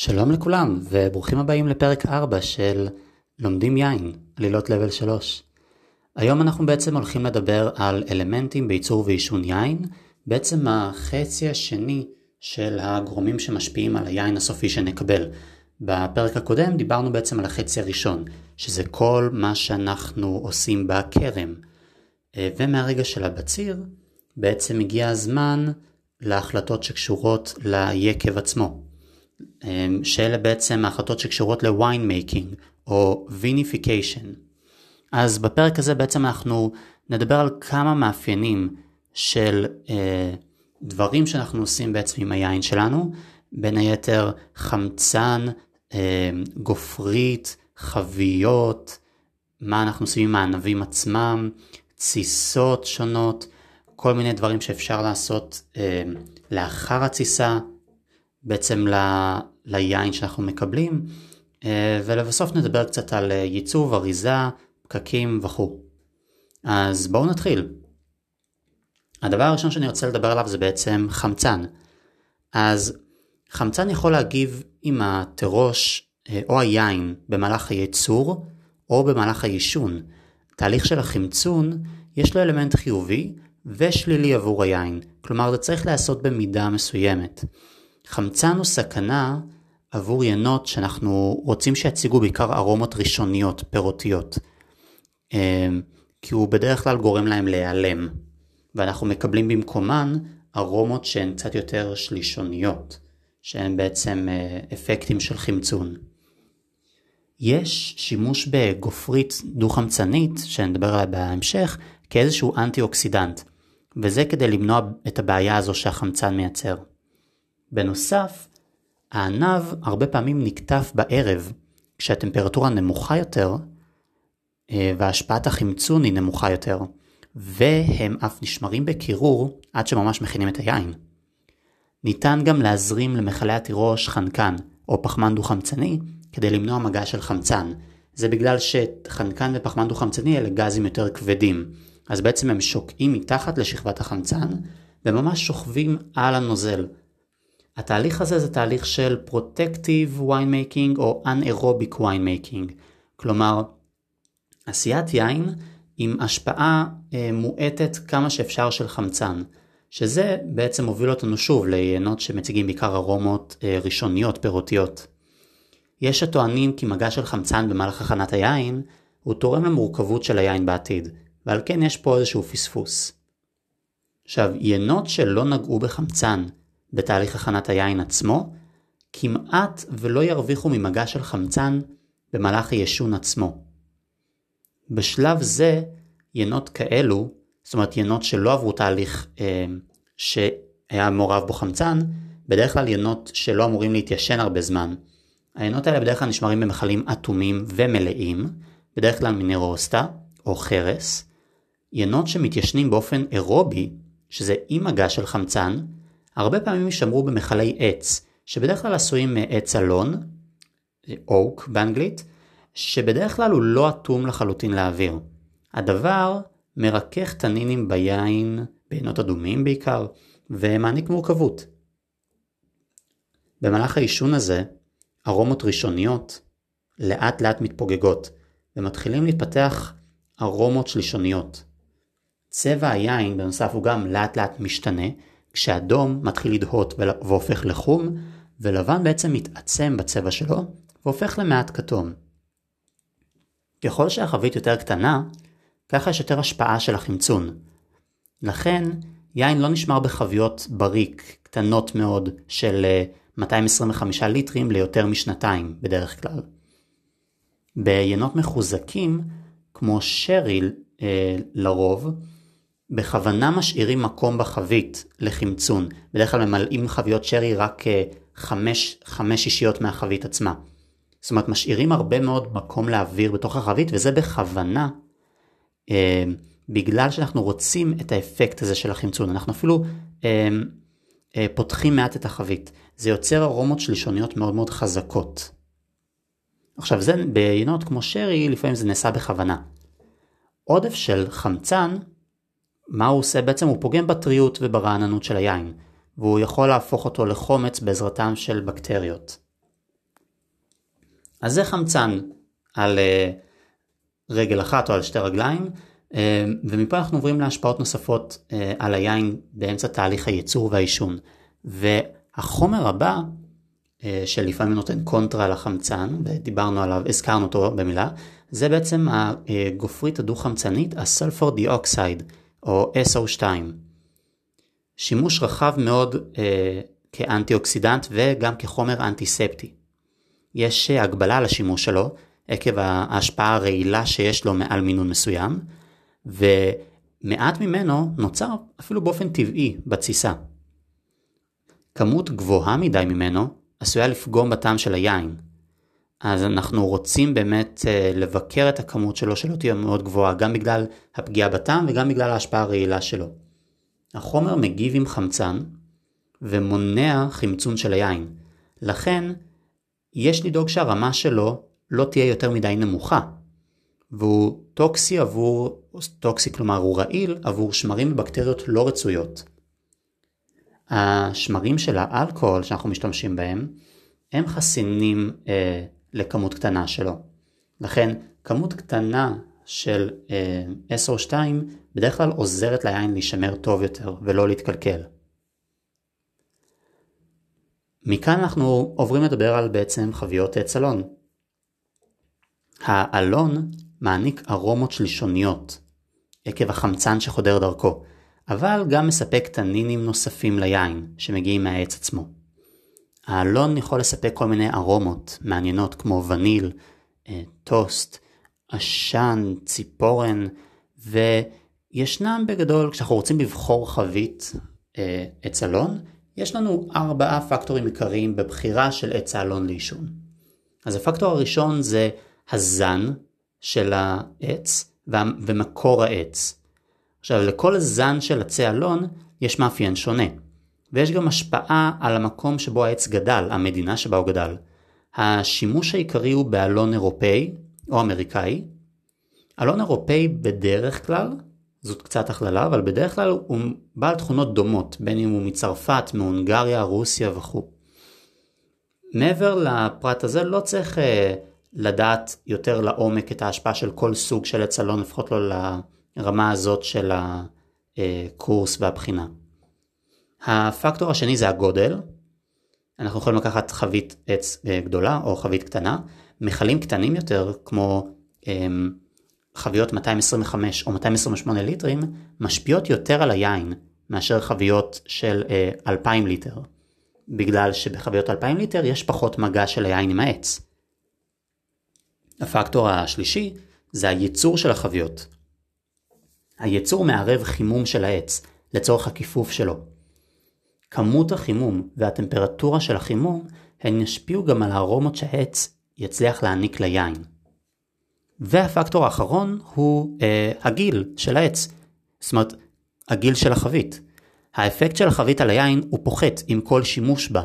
שלום לכולם, וברוכים הבאים לפרק 4 של לומדים יין, עלילות לבל 3. היום אנחנו בעצם הולכים לדבר על אלמנטים בייצור ועישון יין, בעצם החצי השני של הגורמים שמשפיעים על היין הסופי שנקבל. בפרק הקודם דיברנו בעצם על החצי הראשון, שזה כל מה שאנחנו עושים בכרם. אה, ומהרגע של הבציר, בעצם הגיע הזמן להחלטות שקשורות ליקב עצמו. אמ, שאלה בעצם ההחלטות שקשורות ל wine making או vinification. אז בפרק הזה בעצם אנחנו נדבר על כמה מאפיינים של אה, דברים שאנחנו עושים בעצם עם היין שלנו, בין היתר חמצן, אה, גופרית, חביות, מה אנחנו עושים עם הענבים עצמם, תסיסות שונות, כל מיני דברים שאפשר לעשות אה, לאחר התסיסה, בעצם ל, ליין שאנחנו מקבלים, אה, ולבסוף נדבר קצת על אה, ייצוב, אריזה, פקקים וכו'. אז בואו נתחיל. הדבר הראשון שאני רוצה לדבר עליו זה בעצם חמצן. אז חמצן יכול להגיב עם התירוש אה, או היין במהלך הייצור או במהלך העישון. תהליך של החמצון יש לו אלמנט חיובי ושלילי עבור היין, כלומר זה צריך להיעשות במידה מסוימת. חמצן הוא סכנה עבור ינות שאנחנו רוצים שיציגו בעיקר ארומות ראשוניות, פירותיות. אמ, כי הוא בדרך כלל גורם להם להיעלם, ואנחנו מקבלים במקומן ארומות שהן קצת יותר שלישוניות, שהן בעצם אה, אפקטים של חמצון. יש שימוש בגופרית דו-חמצנית, שנדבר עליה בהמשך, כאיזשהו אנטי אוקסידנט, וזה כדי למנוע את הבעיה הזו שהחמצן מייצר. בנוסף, הענב הרבה פעמים נקטף בערב, כשהטמפרטורה נמוכה יותר, אה, והשפעת החמצון היא נמוכה יותר, והם אף נשמרים בקירור עד שממש מכינים את היין. ניתן גם להזרים למכלי התירוש חנקן או פחמן דו-חמצני כדי למנוע מגע של חמצן. זה בגלל שחנקן ופחמן דו-חמצני אלה גזים יותר כבדים, אז בעצם הם שוקעים מתחת לשכבת החמצן וממש שוכבים על הנוזל, התהליך הזה זה תהליך של Protective Winemaking או Anaerobic Winemaking, כלומר עשיית יין עם השפעה אה, מועטת כמה שאפשר של חמצן, שזה בעצם מוביל אותנו שוב ליינות שמציגים בעיקר ארומות אה, ראשוניות פירותיות. יש הטוענים כי מגע של חמצן במהלך הכנת היין הוא תורם למורכבות של היין בעתיד, ועל כן יש פה איזשהו פספוס. עכשיו, יינות שלא נגעו בחמצן בתהליך הכנת היין עצמו, כמעט ולא ירוויחו ממגע של חמצן במהלך הישון עצמו. בשלב זה, ינות כאלו, זאת אומרת ינות שלא עברו תהליך אה, שהיה מעורב בו חמצן, בדרך כלל ינות שלא אמורים להתיישן הרבה זמן. הינות האלה בדרך כלל נשמרים במכלים אטומים ומלאים, בדרך כלל מנרוסטה או חרס. ינות שמתיישנים באופן אירובי, שזה עם מגע של חמצן, הרבה פעמים יישמרו במכלי עץ, שבדרך כלל עשויים מעץ אלון, אוק באנגלית, שבדרך כלל הוא לא אטום לחלוטין לאוויר. הדבר מרכך תנינים ביין, בעינות אדומים בעיקר, ומעניק מורכבות. במהלך העישון הזה, ארומות ראשוניות לאט לאט מתפוגגות, ומתחילים להתפתח ארומות שלישוניות. צבע היין בנוסף הוא גם לאט לאט משתנה, כשאדום מתחיל לדהות והופך לחום, ולבן בעצם מתעצם בצבע שלו, והופך למעט כתום. ככל שהחבית יותר קטנה, ככה יש יותר השפעה של החמצון. לכן, יין לא נשמר בחביות בריק קטנות מאוד של 225 אה, ליטרים ליותר משנתיים בדרך כלל. ביינות מחוזקים, כמו שרי אה, לרוב, בכוונה משאירים מקום בחבית לחמצון. בדרך כלל ממלאים חביות שרי רק אה, חמש, חמש שישיות מהחבית עצמה. זאת אומרת, משאירים הרבה מאוד מקום לאוויר בתוך החבית, וזה בכוונה, אה, בגלל שאנחנו רוצים את האפקט הזה של החמצון. אנחנו אפילו אה, אה, פותחים מעט את החבית. זה יוצר ארומות שלישוניות מאוד מאוד חזקות. עכשיו, זה ביינות כמו שרי, לפעמים זה נעשה בכוונה. עודף של חמצן מה הוא עושה? בעצם הוא פוגם בטריות וברעננות של היין, והוא יכול להפוך אותו לחומץ בעזרתם של בקטריות. אז זה חמצן על אה, רגל אחת או על שתי רגליים, אה, ומפה אנחנו עוברים להשפעות נוספות אה, על היין באמצע תהליך הייצור והעישון. והחומר הבא, שלפעמים נותן קונטרה לחמצן, ודיברנו עליו, הזכרנו אותו במילה, זה בעצם הגופרית הדו-חמצנית, ה sulfur dioxide, או SO2. שימוש רחב מאוד אה, כאנטי אוקסידנט וגם כחומר אנטיספטי. יש הגבלה על השימוש שלו עקב ההשפעה הרעילה שיש לו מעל מינון מסוים, ומעט ממנו נוצר אפילו באופן טבעי בתסיסה. כמות גבוהה מדי ממנו עשויה לפגום בטעם של היין. אז אנחנו רוצים באמת אה, לבקר את הכמות שלו שלא תהיה מאוד גבוהה, גם בגלל הפגיעה בטעם וגם בגלל ההשפעה הרעילה שלו. החומר מגיב עם חמצן ומונע חמצון של היין. לכן, יש לדאוג שהרמה שלו לא תהיה יותר מדי נמוכה. והוא טוקסי עבור, טוקסי כלומר הוא רעיל עבור שמרים ובקטריות לא רצויות. השמרים של האלכוהול שאנחנו משתמשים בהם, הם חסינים אה, לכמות קטנה שלו. לכן כמות קטנה של אה, SO2 בדרך כלל עוזרת ליין להישמר טוב יותר ולא להתקלקל. מכאן אנחנו עוברים לדבר על בעצם חביות צלון. האלון מעניק ארומות שלישוניות עקב החמצן שחודר דרכו, אבל גם מספק טאנינים נוספים ליין שמגיעים מהעץ עצמו. האלון יכול לספק כל מיני ארומות מעניינות כמו וניל, אה, טוסט, עשן, ציפורן, וישנם בגדול, כשאנחנו רוצים לבחור חבית אה, עץ אלון, יש לנו ארבעה פקטורים עיקריים בבחירה של עץ האלון ליישון. אז הפקטור הראשון זה הזן של העץ ומקור העץ. עכשיו לכל זן של עצי אלון יש מאפיין שונה, ויש גם השפעה על המקום שבו העץ גדל, המדינה שבה הוא גדל. השימוש העיקרי הוא באלון אירופאי או אמריקאי. אלון אירופאי בדרך כלל זאת קצת הכללה, אבל בדרך כלל הוא בעל תכונות דומות, בין אם הוא מצרפת, מהונגריה, רוסיה וכו'. מעבר לפרט הזה לא צריך uh, לדעת יותר לעומק את ההשפעה של כל סוג של עץ אלון, לפחות לא לרמה הזאת של הקורס והבחינה. הפקטור השני זה הגודל. אנחנו יכולים לקחת חבית עץ uh, גדולה או חבית קטנה, מכלים קטנים יותר כמו um, חביות 225 או 228 ליטרים משפיעות יותר על היין מאשר חביות של אה, 2,000 ליטר. בגלל שבחביות 2,000 ליטר יש פחות מגע של היין עם העץ. הפקטור השלישי זה הייצור של החביות. הייצור מערב חימום של העץ לצורך הכיפוף שלו. כמות החימום והטמפרטורה של החימום הן ישפיעו גם על הארומות שהעץ יצליח להעניק ליין. והפקטור האחרון הוא אה, הגיל של העץ, זאת אומרת הגיל של החבית. האפקט של החבית על היין הוא פוחת עם כל שימוש בה.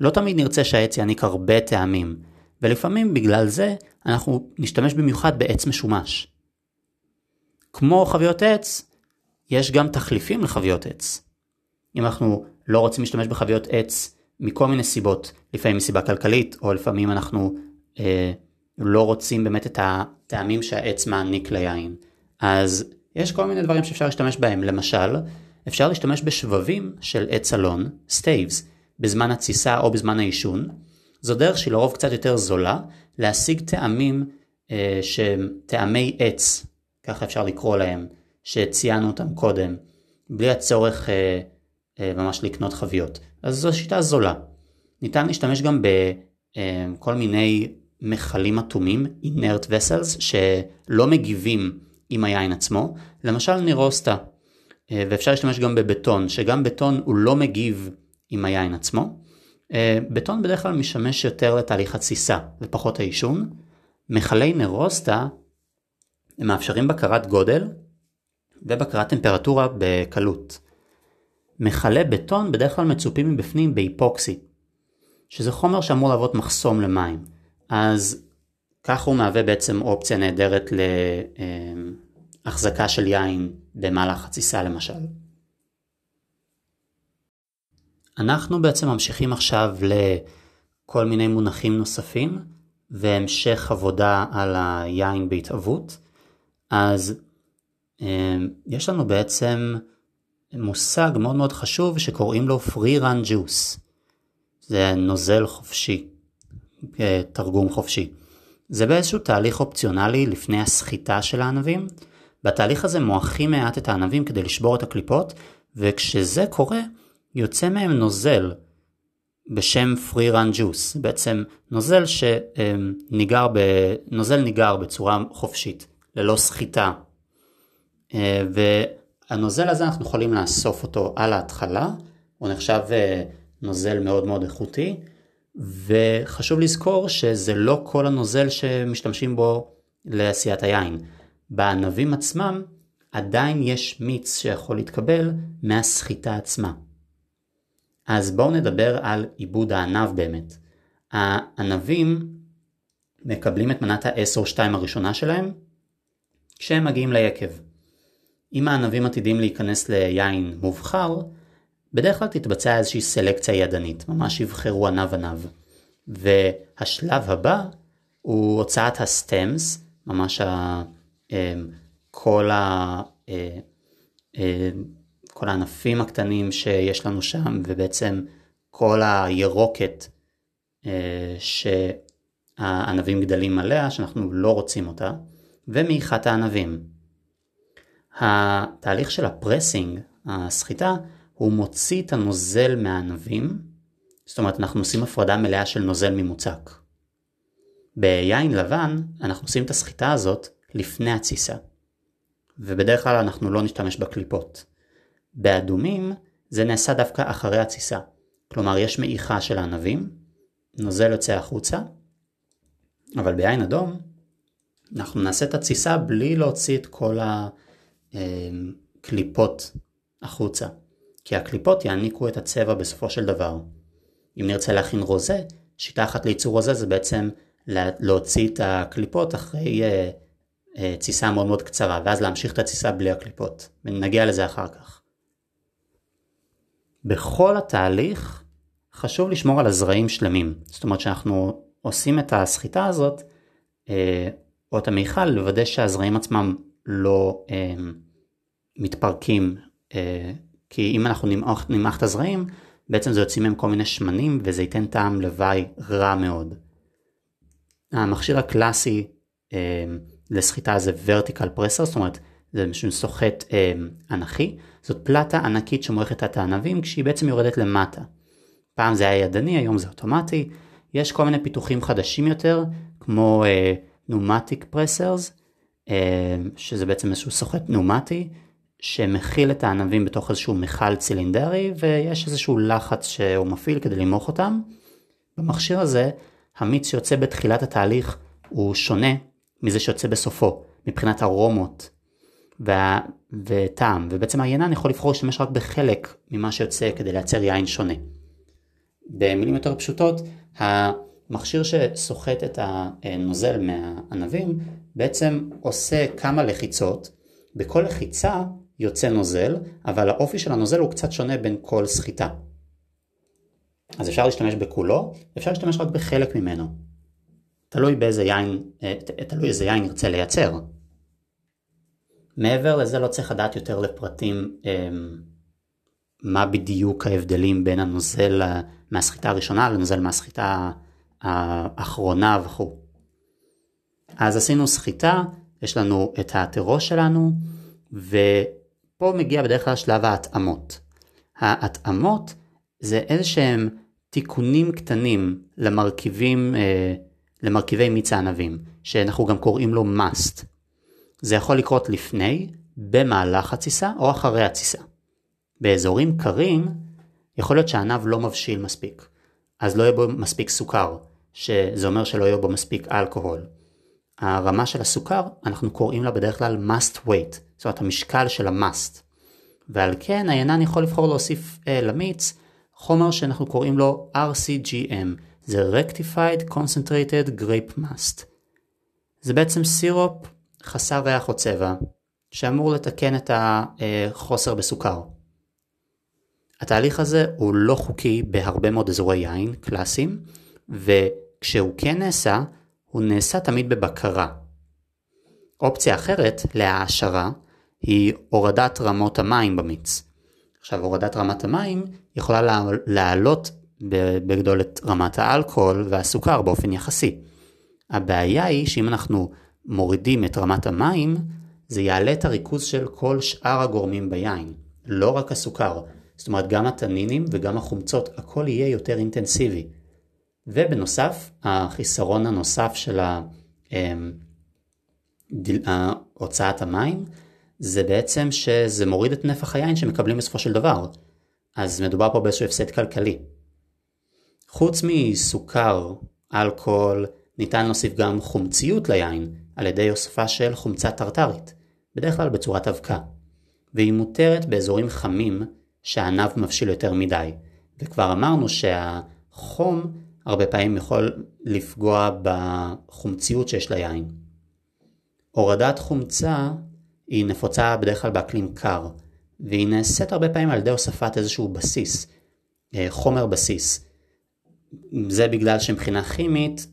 לא תמיד נרצה שהעץ יעניק הרבה טעמים, ולפעמים בגלל זה אנחנו נשתמש במיוחד בעץ משומש. כמו חביות עץ, יש גם תחליפים לחביות עץ. אם אנחנו לא רוצים להשתמש בחביות עץ מכל מיני סיבות, לפעמים מסיבה כלכלית, או לפעמים אנחנו אה, לא רוצים באמת את הטעמים שהעץ מעניק ליין. אז יש כל מיני דברים שאפשר להשתמש בהם, למשל, אפשר להשתמש בשבבים של עץ אלון, staves, בזמן התסיסה או בזמן היישון. זו דרך שהיא לרוב קצת יותר זולה, להשיג טעמים אה, שהם טעמי עץ, ככה אפשר לקרוא להם, שציינו אותם קודם, בלי הצורך אה, ממש לקנות חביות. אז זו שיטה זולה. ניתן להשתמש גם בכל אה, מיני מכלים אטומים, inert vessels, שלא מגיבים עם היין עצמו, למשל נירוסטה, אה, ואפשר להשתמש גם בבטון, שגם בטון הוא לא מגיב עם היין עצמו. אה, בטון בדרך כלל משמש יותר לתהליך התסיסה ופחות העישון. מכלי נרוסטה הם מאפשרים בקרת גודל ובקרת טמפרטורה בקלות. מכלי בטון בדרך כלל מצופים מבפנים באיפוקסי, שזה חומר שאמור להוות מחסום למים. אז כך הוא מהווה בעצם אופציה נהדרת להחזקה של יין במהלך התסיסה למשל. אנחנו בעצם ממשיכים עכשיו לכל מיני מונחים נוספים, והמשך עבודה על היין בהתהוות, אז יש לנו בעצם מושג מאוד מאוד חשוב שקוראים לו free run juice. זה נוזל חופשי, תרגום חופשי. זה באיזשהו תהליך אופציונלי לפני הסחיטה של הענבים. בתהליך הזה מועכים מעט את הענבים כדי לשבור את הקליפות, וכשזה קורה, יוצא מהם נוזל בשם free run juice, בעצם נוזל שניגר ב... נוזל ניגר בצורה חופשית, ללא סחיטה. והנוזל הזה אנחנו יכולים לאסוף אותו על ההתחלה, הוא נחשב אה, נוזל מאוד מאוד איכותי, וחשוב לזכור שזה לא כל הנוזל שמשתמשים בו לעשיית היין. בענבים עצמם עדיין יש מיץ שיכול להתקבל מהסחיטה עצמה. אז בואו נדבר על עיבוד הענב באמת. הענבים מקבלים את מנת ה-SO2 הראשונה שלהם כשהם מגיעים ליקב. אם הענבים עתידים להיכנס ליין מובחר, בדרך כלל תתבצע איזושהי סלקציה ידנית, ממש יבחרו ענב ענב. והשלב הבא הוא הוצאת הסטמס, ממש ה, אמ, כל, ה, אה, אה, כל הענפים הקטנים שיש לנו שם, ובעצם כל הירוקת אה, שהענבים גדלים עליה, שאנחנו לא רוצים אותה, ומעיכת הענבים. התהליך של הפרסינג, הסחיטה, הוא מוציא את הנוזל מהענבים, זאת אומרת אנחנו עושים הפרדה מלאה של נוזל ממוצק. ביין לבן אנחנו עושים את הסחיטה הזאת לפני התסיסה, ובדרך כלל אנחנו לא נשתמש בקליפות. באדומים זה נעשה דווקא אחרי התסיסה, כלומר יש מעיכה של הענבים, נוזל יוצא החוצה, אבל ביין אדום אנחנו נעשה את התסיסה בלי להוציא את כל הקליפות החוצה. כי הקליפות יעניקו את הצבע בסופו של דבר. אם נרצה להכין רוזה, שיטה אחת לייצור רוזה זה בעצם להוציא את הקליפות אחרי אה, אה, תסיסה מאוד מאוד קצרה, ואז להמשיך את התסיסה בלי הקליפות. ונגיע לזה אחר כך. בכל התהליך חשוב לשמור על הזרעים שלמים. זאת אומרת שאנחנו עושים את הסחיטה הזאת, אה, או את המיכל, לוודא שהזרעים עצמם לא אה, מתפרקים אה, כי אם אנחנו נמעך, נמעך את הזרעים, בעצם זה יוצאים מהם כל מיני שמנים וזה ייתן טעם לוואי רע מאוד. המכשיר הקלאסי אה, לסחיטה זה vertical pressor, זאת אומרת זה סוחט אה, אנכי, זאת פלטה ענקית שמועכת את הענבים כשהיא בעצם יורדת למטה. פעם זה היה ידני, היום זה אוטומטי. יש כל מיני פיתוחים חדשים יותר, כמו אה, פנומטיק פרסרס, שזה בעצם איזשהו סוחט פנומטי, שמכיל את הענבים בתוך איזשהו מכל צילינדרי ויש איזשהו לחץ שהוא מפעיל כדי למוך אותם. במכשיר הזה המיץ שיוצא בתחילת התהליך הוא שונה מזה שיוצא בסופו מבחינת ארומות וה... וטעם ובעצם היינן יכול לבחור להשתמש רק בחלק ממה שיוצא כדי לייצר יין שונה. במילים יותר פשוטות המכשיר שסוחט את הנוזל מהענבים בעצם עושה כמה לחיצות בכל לחיצה יוצא נוזל, אבל האופי של הנוזל הוא קצת שונה בין כל סחיטה. אז אפשר להשתמש בכולו, אפשר להשתמש רק בחלק ממנו. תלוי באיזה יין, אה, תלוי איזה יין נרצה לייצר. מעבר לזה לא צריך לדעת יותר לפרטים אמ, מה בדיוק ההבדלים בין הנוזל מהסחיטה הראשונה לנוזל מהסחיטה האחרונה וכו'. אז עשינו סחיטה, יש לנו את האתרו שלנו, ו... פה מגיע בדרך כלל שלב ההתאמות. ההתאמות זה איזה שהם תיקונים קטנים למרכיבים, אה, למרכיבי מיץ הענבים, שאנחנו גם קוראים לו must. זה יכול לקרות לפני, במהלך התסיסה או אחרי התסיסה. באזורים קרים, יכול להיות שהענב לא מבשיל מספיק, אז לא יהיה בו מספיק סוכר, שזה אומר שלא יהיה בו מספיק אלכוהול. הרמה של הסוכר, אנחנו קוראים לה בדרך כלל must weight, זאת אומרת המשקל של המאסט. ועל כן היינן יכול לבחור להוסיף אה, למיץ חומר שאנחנו קוראים לו RCGM, זה Rectified Concentrated Grape Must. זה בעצם סירופ חסר ריח או צבע, שאמור לתקן את החוסר בסוכר. התהליך הזה הוא לא חוקי בהרבה מאוד אזורי יין קלאסיים, וכשהוא כן נעשה, הוא נעשה תמיד בבקרה. אופציה אחרת להעשרה היא הורדת רמות המים במיץ. עכשיו הורדת רמת המים יכולה בגדול את רמת האלכוהול והסוכר באופן יחסי. הבעיה היא שאם אנחנו מורידים את רמת המים, זה יעלה את הריכוז של כל שאר הגורמים ביין, לא רק הסוכר. זאת אומרת גם התנינים וגם החומצות, הכל יהיה יותר אינטנסיבי. ובנוסף, החיסרון הנוסף של אמ, הוצאת המים, זה בעצם שזה מוריד את נפח היין שמקבלים בסופו של דבר. אז מדובר פה באיזשהו הפסד כלכלי. חוץ מסוכר, אלכוהול, ניתן להוסיף גם חומציות ליין על ידי הוספה של חומצה טרטרית, בדרך כלל בצורת אבקה, והיא מותרת באזורים חמים שהענב מבשיל יותר מדי, וכבר אמרנו שהחום הרבה פעמים יכול לפגוע בחומציות שיש ליין. הורדת חומצה היא נפוצה בדרך כלל באקלים קר, והיא נעשית הרבה פעמים על ידי הוספת איזשהו בסיס, אה, חומר בסיס. זה בגלל שמבחינה כימית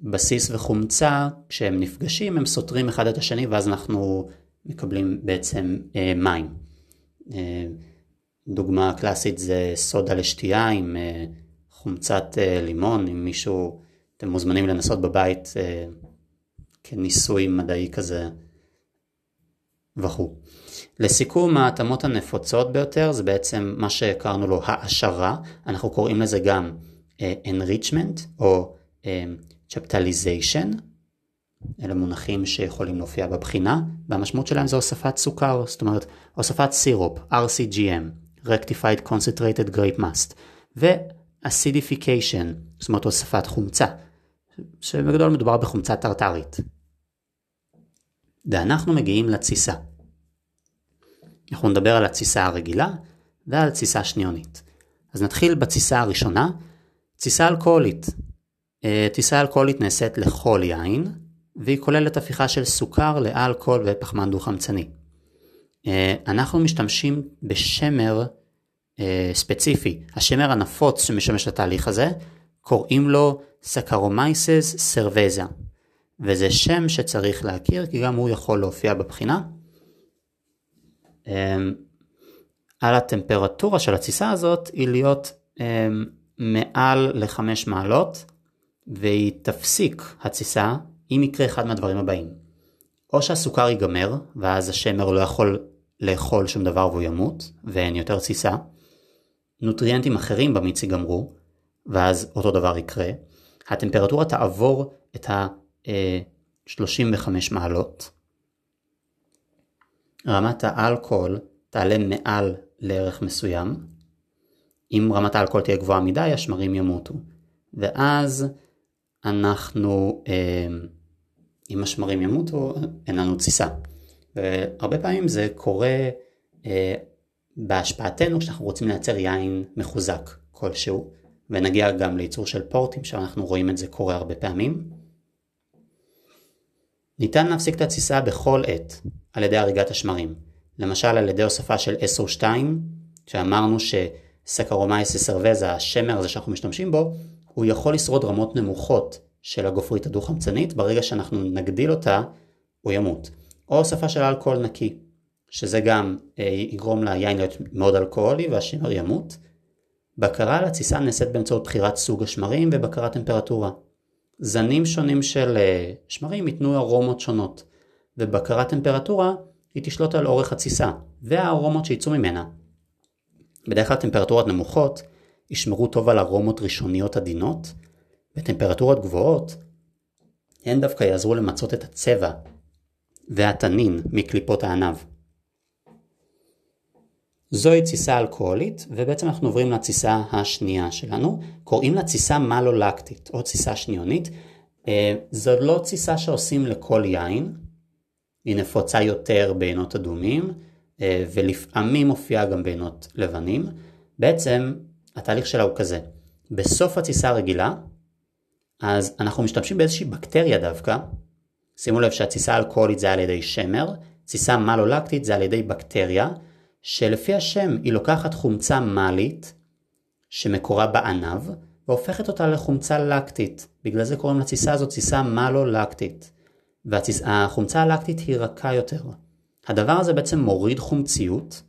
בסיס וחומצה כשהם נפגשים הם סותרים אחד את השני ואז אנחנו מקבלים בעצם אה, מים. אה, דוגמה קלאסית זה סודה לשתייה עם חומצת לימון, אם מישהו, אתם מוזמנים לנסות בבית כניסוי מדעי כזה וכו'. לסיכום ההתאמות הנפוצות ביותר זה בעצם מה שהכרנו לו העשרה, אנחנו קוראים לזה גם uh, enrichment או uh, chaptalization, אלה מונחים שיכולים להופיע בבחינה, והמשמעות שלהם זה הוספת סוכר, זאת אומרת הוספת סירופ, RCGM, Rectified Concentrated Grape Must, ו-acidification, זאת אומרת הוספת חומצה, שבגדול מדובר בחומצה טרטרית. ואנחנו מגיעים לתסיסה. אנחנו נדבר על התסיסה הרגילה ועל תסיסה שניונית. אז נתחיל בתסיסה הראשונה, תסיסה אלכוהולית. אה, תסיסה אלכוהולית נעשית לכל יין, והיא כוללת הפיכה של סוכר לאלכוהול ופחמן דו-חמצני. אה, אנחנו משתמשים בשמר אה, ספציפי, השמר הנפוץ שמשמש לתהליך הזה, קוראים לו Saccharomyces cerevisiae. וזה שם שצריך להכיר כי גם הוא יכול להופיע בבחינה. אמ, על הטמפרטורה של התסיסה הזאת היא להיות אמ, מעל לחמש מעלות והיא תפסיק התסיסה אם יקרה אחד מהדברים הבאים. או שהסוכר ייגמר ואז השמר לא יכול לאכול שום דבר והוא ימות ואין יותר תסיסה. נוטריאנטים אחרים במיץ ייגמרו ואז אותו דבר יקרה. הטמפרטורה תעבור את ה... 35 מעלות. רמת האלכוהול תעלה מעל לערך מסוים. אם רמת האלכוהול תהיה גבוהה מדי, השמרים ימותו. ואז אנחנו, אה, אם השמרים ימותו, אין לנו תסיסה. והרבה פעמים זה קורה אה, בהשפעתנו כשאנחנו רוצים לייצר יין מחוזק כלשהו, ונגיע גם לייצור של פורטים שאנחנו רואים את זה קורה הרבה פעמים. ניתן להפסיק את התסיסה בכל עת על ידי הריגת השמרים, למשל על ידי הוספה של SO2, שאמרנו ש Saccharomyces cerevisiae, השמר הזה שאנחנו משתמשים בו, הוא יכול לשרוד רמות נמוכות של הגופרית הדו-חמצנית, ברגע שאנחנו נגדיל אותה, הוא ימות. או הוספה של אלכוהול נקי, שזה גם אה, יגרום ליין להיות מאוד אלכוהולי והשמר ימות. בקרה על התסיסה נעשית באמצעות בחירת סוג השמרים ובקרת טמפרטורה. זנים שונים של אה, שמרים ייתנו ארומות שונות, ובקרת טמפרטורה היא תשלוט על אורך התסיסה, והארומות שיצאו ממנה. בדרך כלל טמפרטורות נמוכות ישמרו טוב על ארומות ראשוניות עדינות, וטמפרטורות גבוהות הן דווקא יעזרו למצות את הצבע והתנין מקליפות הענב. זוהי תסיסה אלכוהולית, ובעצם אנחנו עוברים לתסיסה השנייה שלנו. קוראים לה תסיסה מלולקטית, או תסיסה שניונית. אה, זו לא תסיסה שעושים לכל יין, היא נפוצה יותר בעינות אדומים, אה, ולפעמים מופיעה גם בעינות לבנים. בעצם התהליך שלה הוא כזה, בסוף התסיסה הרגילה, אז אנחנו משתמשים באיזושהי בקטריה דווקא, שימו לב שהתסיסה האלכוהולית זה על ידי שמר, תסיסה מלולקטית זה על ידי בקטריה, שלפי השם היא לוקחת חומצה מאלית שמקורה בענב והופכת אותה לחומצה לקטית בגלל זה קוראים לתסיסה הזאת תסיסה מלו-לקטית. והחומצה הלקטית היא רכה יותר. הדבר הזה בעצם מוריד חומציות,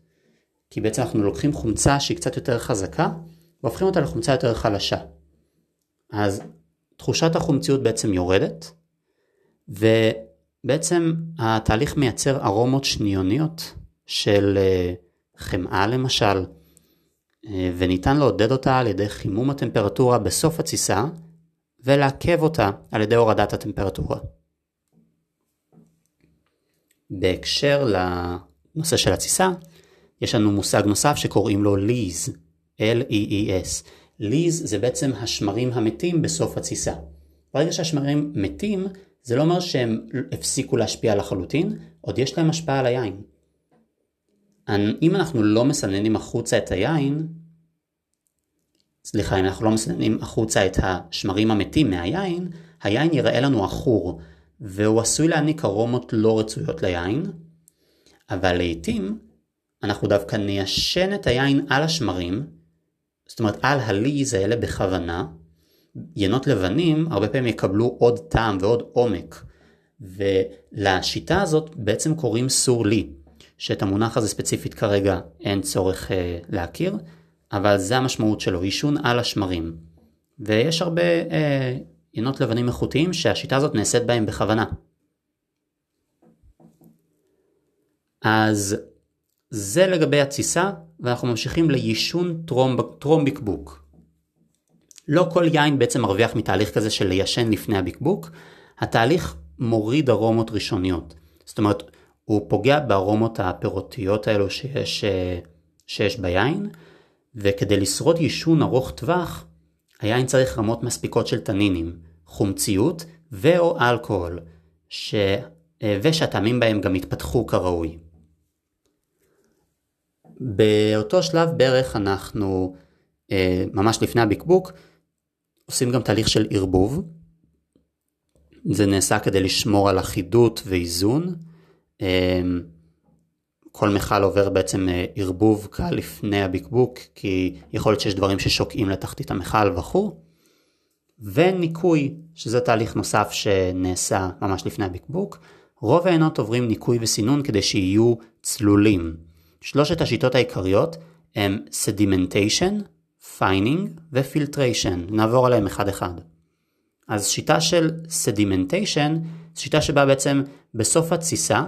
כי בעצם אנחנו לוקחים חומצה שהיא קצת יותר חזקה, והופכים אותה לחומצה יותר חלשה. אז תחושת החומציות בעצם יורדת, ובעצם התהליך מייצר ארומות שניוניות של אה, חמאה למשל, אה, וניתן לעודד אותה על ידי חימום הטמפרטורה בסוף התסיסה, ולעכב אותה על ידי הורדת הטמפרטורה. בהקשר לנושא של התסיסה, יש לנו מושג נוסף שקוראים לו ליז, L-E-E-S. ליז זה בעצם השמרים המתים בסוף התסיסה. ברגע שהשמרים מתים, זה לא אומר שהם הפסיקו להשפיע לחלוטין, עוד יש להם השפעה על היין. אם אנחנו לא מסננים החוצה את היין, סליחה, אם אנחנו לא מסננים החוצה את השמרים המתים מהיין, היין ייראה לנו עכור, והוא עשוי להעניק ארומות לא רצויות ליין, אבל לעיתים אנחנו דווקא ניישן את היין על השמרים, זאת אומרת על ה lees האלה בכוונה, ינות לבנים הרבה פעמים יקבלו עוד טעם ועוד עומק, ולשיטה הזאת בעצם קוראים סור לי, שאת המונח הזה ספציפית כרגע אין צורך אה, להכיר, אבל זה המשמעות שלו, עישון על השמרים. ויש הרבה אה, ינות לבנים איכותיים שהשיטה הזאת נעשית בהם בכוונה. אז זה לגבי התסיסה, ואנחנו ממשיכים ליישון טרום, טרום בקבוק. לא כל יין בעצם מרוויח מתהליך כזה של ליישן לפני הבקבוק, התהליך מוריד ארומות ראשוניות. זאת אומרת, הוא פוגע בארומות הפירותיות האלו שיש, אה, שיש ביין, וכדי לשרוד יישון ארוך טווח, היין צריך רמות מספיקות של תנינים, חומציות ו/או אלכוהול, ש... אה, ושהטעמים בהם גם יתפתחו כראוי. באותו שלב בערך אנחנו, אה, ממש לפני הבקבוק, עושים גם תהליך של ערבוב. זה נעשה כדי לשמור על אחידות ואיזון. אה, כל מכל עובר בעצם ערבוב קל לפני הבקבוק, כי יכול להיות שיש דברים ששוקעים לתחתית המכל וכו'. וניקוי, שזה תהליך נוסף שנעשה ממש לפני הבקבוק. רוב העינות עוברים ניקוי וסינון כדי שיהיו צלולים. שלושת השיטות העיקריות הם sedimentation, fining ו-filtration. נעבור עליהם אחד אחד. אז שיטה של sedimentation, שיטה שבה בעצם בסוף התסיסה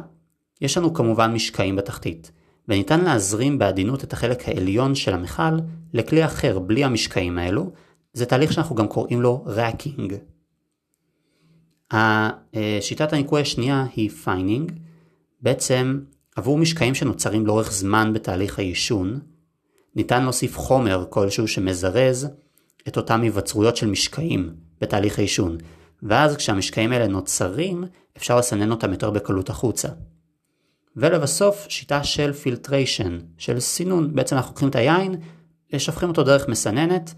יש לנו כמובן משקעים בתחתית, וניתן להזרים בעדינות את החלק העליון של המכל לכלי אחר בלי המשקעים האלו, זה תהליך שאנחנו גם קוראים לו ראקינג. שיטת הניקוי השנייה היא fining, בעצם עבור משקעים שנוצרים לאורך זמן בתהליך היישון, ניתן להוסיף חומר כלשהו שמזרז את אותם היווצרויות של משקעים בתהליך היישון, ואז כשהמשקעים האלה נוצרים, אפשר לסנן אותם יותר בקלות החוצה. ולבסוף שיטה של filtration, של סינון, בעצם אנחנו לוקחים את היין, שופכים אותו דרך מסננת,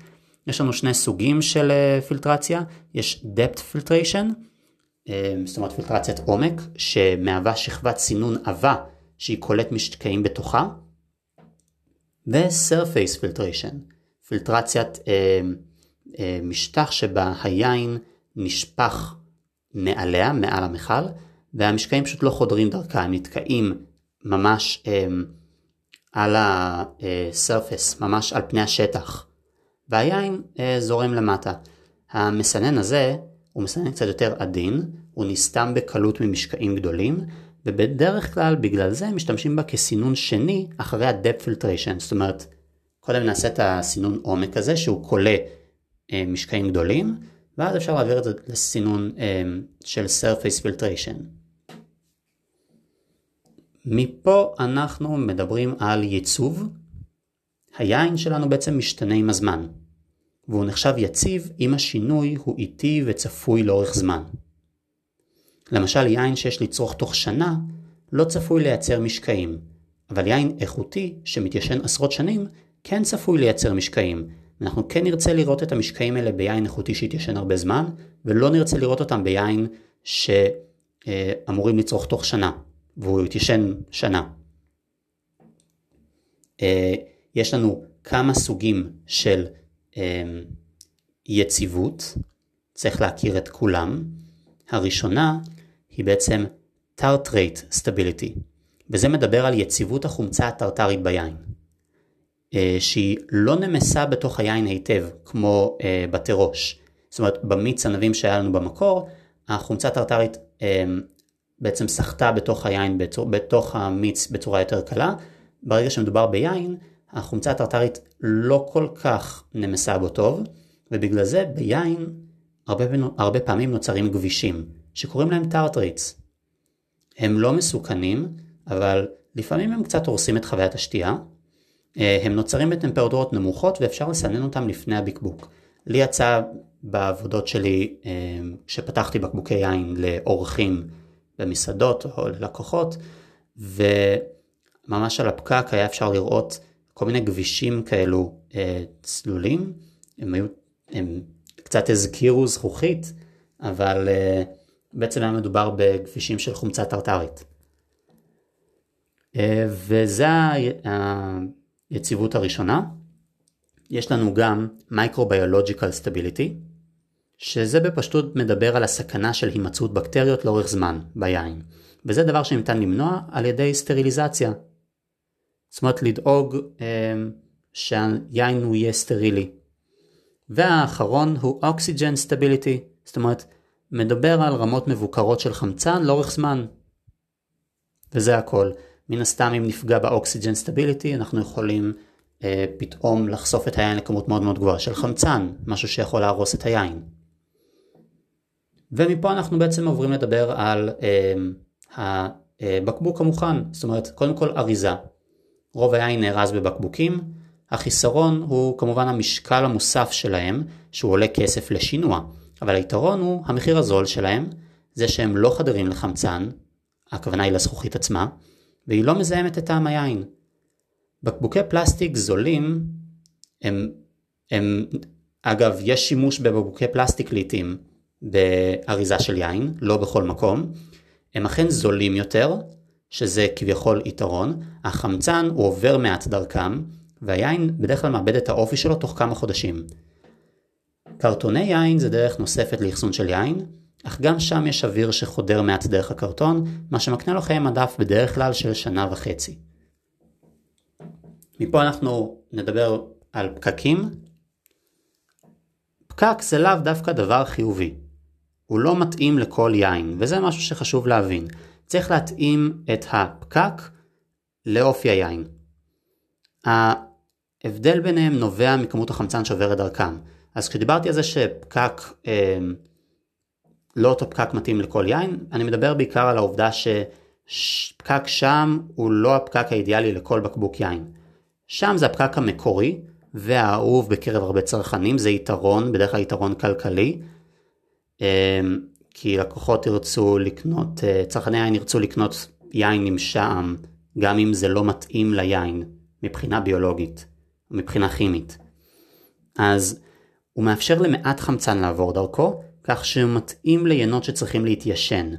יש לנו שני סוגים של אה, פילטרציה, יש depth filtration, אה, זאת אומרת פילטרציית עומק, שמהווה שכבת סינון עבה שהיא קולט משקעים בתוכה, ו-surface filtration, פילטרציית אה, משטח שבה היין נשפך מעליה, מעל המכל, והמשקעים פשוט לא חודרים דרכה, הם נתקעים ממש אה, על ה-surface, ממש על פני השטח. והיין אה, זורם למטה. המסנן הזה הוא מסנן קצת יותר עדין, הוא נסתם בקלות ממשקעים גדולים, ובדרך כלל בגלל זה משתמשים בה כסינון שני אחרי ה-depth filtration, זאת אומרת, קודם נעשה את הסינון עומק הזה שהוא כולה אה, משקעים גדולים, ואז אפשר להעביר את זה לסינון אה, של surface filtration. מפה אנחנו מדברים על ייצוב, היין שלנו בעצם משתנה עם הזמן, והוא נחשב יציב אם השינוי הוא איטי וצפוי לאורך זמן. למשל יין שיש לצרוך תוך שנה לא צפוי לייצר משקעים, אבל יין איכותי שמתיישן עשרות שנים כן צפוי לייצר משקעים. אנחנו כן נרצה לראות את המשקעים האלה ביין איכותי שהתיישן הרבה זמן, ולא נרצה לראות אותם ביין שאמורים לצרוך תוך שנה, והוא התיישן שנה. אה, יש לנו כמה סוגים של אה, יציבות, צריך להכיר את כולם. הראשונה היא בעצם tartrate stability, וזה מדבר על יציבות החומצה הטרטרית ביין, שהיא לא נמסה בתוך היין היטב, כמו אה, בתירוש. זאת אומרת, במיץ ענבים שהיה לנו במקור, החומצה הטרטרית אה, בעצם סחטה בתוך היין, בתוך המיץ בצורה יותר קלה. ברגע שמדובר ביין, החומצה הטרטרית לא כל כך נמסה בו טוב, ובגלל זה ביין הרבה, הרבה פעמים נוצרים גבישים, שקוראים להם tartrates. הם לא מסוכנים, אבל לפעמים הם קצת הורסים את חוויית השתייה. אה, הם נוצרים בטמפרטורות נמוכות ואפשר לסנן אותם לפני הבקבוק. לי יצא בעבודות שלי, אה, כשפתחתי בקבוקי יין לאורחים במסעדות או ללקוחות, וממש על הפקק היה אפשר לראות כל מיני גבישים כאלו אה, צלולים, הם היו, הם קצת הזכירו זכוכית, אבל בעצם היה מדובר בכבישים של חומצה טרטרית. וזה היציבות הראשונה. יש לנו גם Microbiological Stability, שזה בפשטות מדבר על הסכנה של הימצאות בקטריות לאורך זמן ביין, וזה דבר שניתן למנוע על ידי סטריליזציה. זאת אומרת לדאוג אה, שהיין הוא יהיה סטרילי. והאחרון הוא Oxygen Stability, זאת אומרת מדבר על רמות מבוקרות של חמצן לאורך זמן. וזה הכל. מן הסתם אם נפגע באוקסיג'ן סטביליטי אנחנו יכולים אה, פתאום לחשוף את היין לכמות מאוד מאוד גבוהה של חמצן, משהו שיכול להרוס את היין. ומפה אנחנו בעצם עוברים לדבר על אה, הבקבוק המוכן, זאת אומרת קודם כל אריזה. רוב היין נארז בבקבוקים, החיסרון הוא כמובן המשקל המוסף שלהם, שהוא עולה כסף לשינוע. אבל היתרון הוא המחיר הזול שלהם, זה שהם לא חדרים לחמצן, הכוונה היא לזכוכית עצמה, והיא לא מזהמת את טעם היין. בקבוקי פלסטיק זולים, הם, הם, אגב, יש שימוש בבקבוקי פלסטיק לעיתים באריזה של יין, לא בכל מקום, הם אכן זולים יותר, שזה כביכול יתרון, החמצן הוא עובר מעט דרכם, והיין בדרך כלל מאבד את האופי שלו תוך כמה חודשים. קרטוני יין זה דרך נוספת לאחסון של יין, אך גם שם יש אוויר שחודר מעט דרך הקרטון, מה שמקנה לו חיי מדף בדרך כלל של שנה וחצי. מפה אנחנו נדבר על פקקים. פקק זה לאו דווקא דבר חיובי. הוא לא מתאים לכל יין, וזה משהו שחשוב להבין. צריך להתאים את הפקק לאופי היין. ההבדל ביניהם נובע מכמות החמצן שעוברת דרכם. אז כשדיברתי על זה שפקק, אה, לא אותו פקק מתאים לכל יין, אני מדבר בעיקר על העובדה שפקק שם הוא לא הפקק האידיאלי לכל בקבוק יין. שם זה הפקק המקורי והאהוב בקרב הרבה צרכנים, זה יתרון, בדרך כלל יתרון כלכלי. אה, כי לקוחות ירצו לקנות, אה, צרכני יין ירצו לקנות יין עם שעם, גם אם זה לא מתאים ליין, מבחינה ביולוגית, מבחינה כימית. אז הוא מאפשר למעט חמצן לעבור דרכו, כך שהוא מתאים לינות שצריכים להתיישן,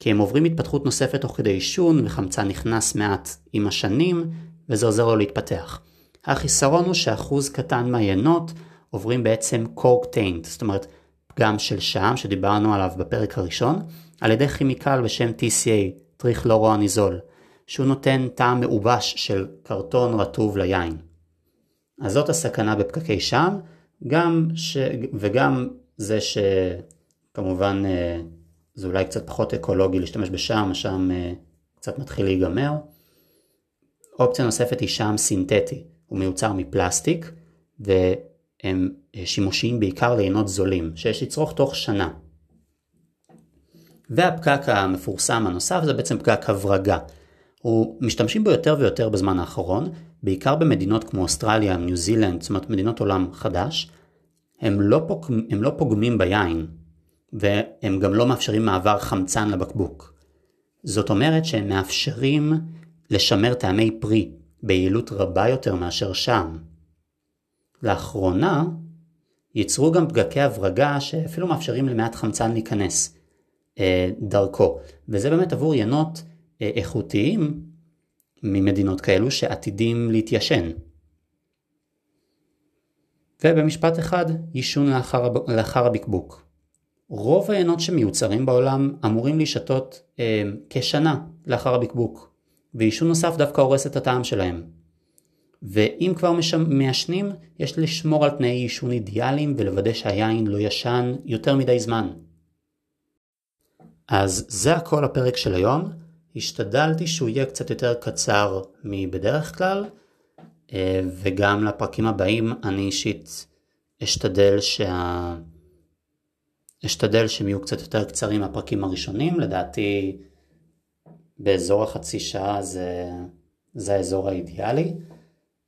כי הם עוברים התפתחות נוספת תוך כדי עישון וחמצן נכנס מעט עם השנים, וזה עוזר לו להתפתח. החיסרון הוא שאחוז קטן מהיינות עוברים בעצם קורק טיינט, זאת אומרת פגם של שעם שדיברנו עליו בפרק הראשון, על ידי כימיקל בשם TCA, טריכלורואניזול, שהוא נותן טעם מעובש של קרטון רטוב ליין. אז זאת הסכנה בפקקי שעם, גם ש... וגם זה שכמובן אה, זה אולי קצת פחות אקולוגי להשתמש בשם, השם אה, קצת מתחיל להיגמר. אופציה נוספת היא שם סינתטי, הוא מיוצר מפלסטיק והם אה, שימושיים בעיקר לעינות זולים, שיש לצרוך תוך שנה. והפקק המפורסם הנוסף זה בעצם פקק הברגה. הוא משתמשים בו יותר ויותר בזמן האחרון, בעיקר במדינות כמו אוסטרליה, ניו זילנד, זאת אומרת מדינות עולם חדש, הם לא, פוג... הם לא פוגמים ביין, והם גם לא מאפשרים מעבר חמצן לבקבוק. זאת אומרת שהם מאפשרים לשמר טעמי פרי ביעילות רבה יותר מאשר שם. לאחרונה ייצרו גם פגקי הברגה שאפילו מאפשרים למעט חמצן להיכנס אה, דרכו, וזה באמת עבור ינות אה, איכותיים ממדינות כאלו שעתידים להתיישן. ובמשפט אחד, עישון לאחר, לאחר הבקבוק. רוב היינות שמיוצרים בעולם אמורים להישתות אה, כשנה לאחר הבקבוק, ועישון נוסף דווקא הורס את הטעם שלהם. ואם כבר מעשנים, יש לשמור על תנאי עישון אידיאליים ולוודא שהיין לא ישן יותר מדי זמן. אז זה הכל הפרק של היום. השתדלתי שהוא יהיה קצת יותר קצר מבדרך כלל, וגם לפרקים הבאים אני אישית אשתדל שה... אשתדל שהם יהיו קצת יותר קצרים מהפרקים הראשונים, לדעתי באזור החצי שעה זה, זה האזור האידיאלי.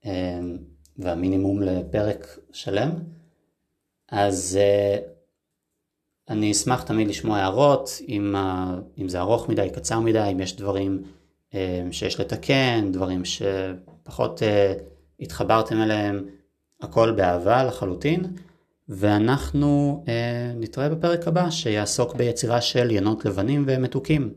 אמ, והמינימום לפרק שלם. אז אה, אני אשמח תמיד לשמוע הערות, אם, אם זה ארוך מדי, קצר מדי, אם יש דברים אה, שיש לתקן, דברים שפחות אה, התחברתם אליהם, הכל באהבה לחלוטין. ואנחנו נתראה בפרק הבא שיעסוק ביצירה של ינות לבנים ומתוקים.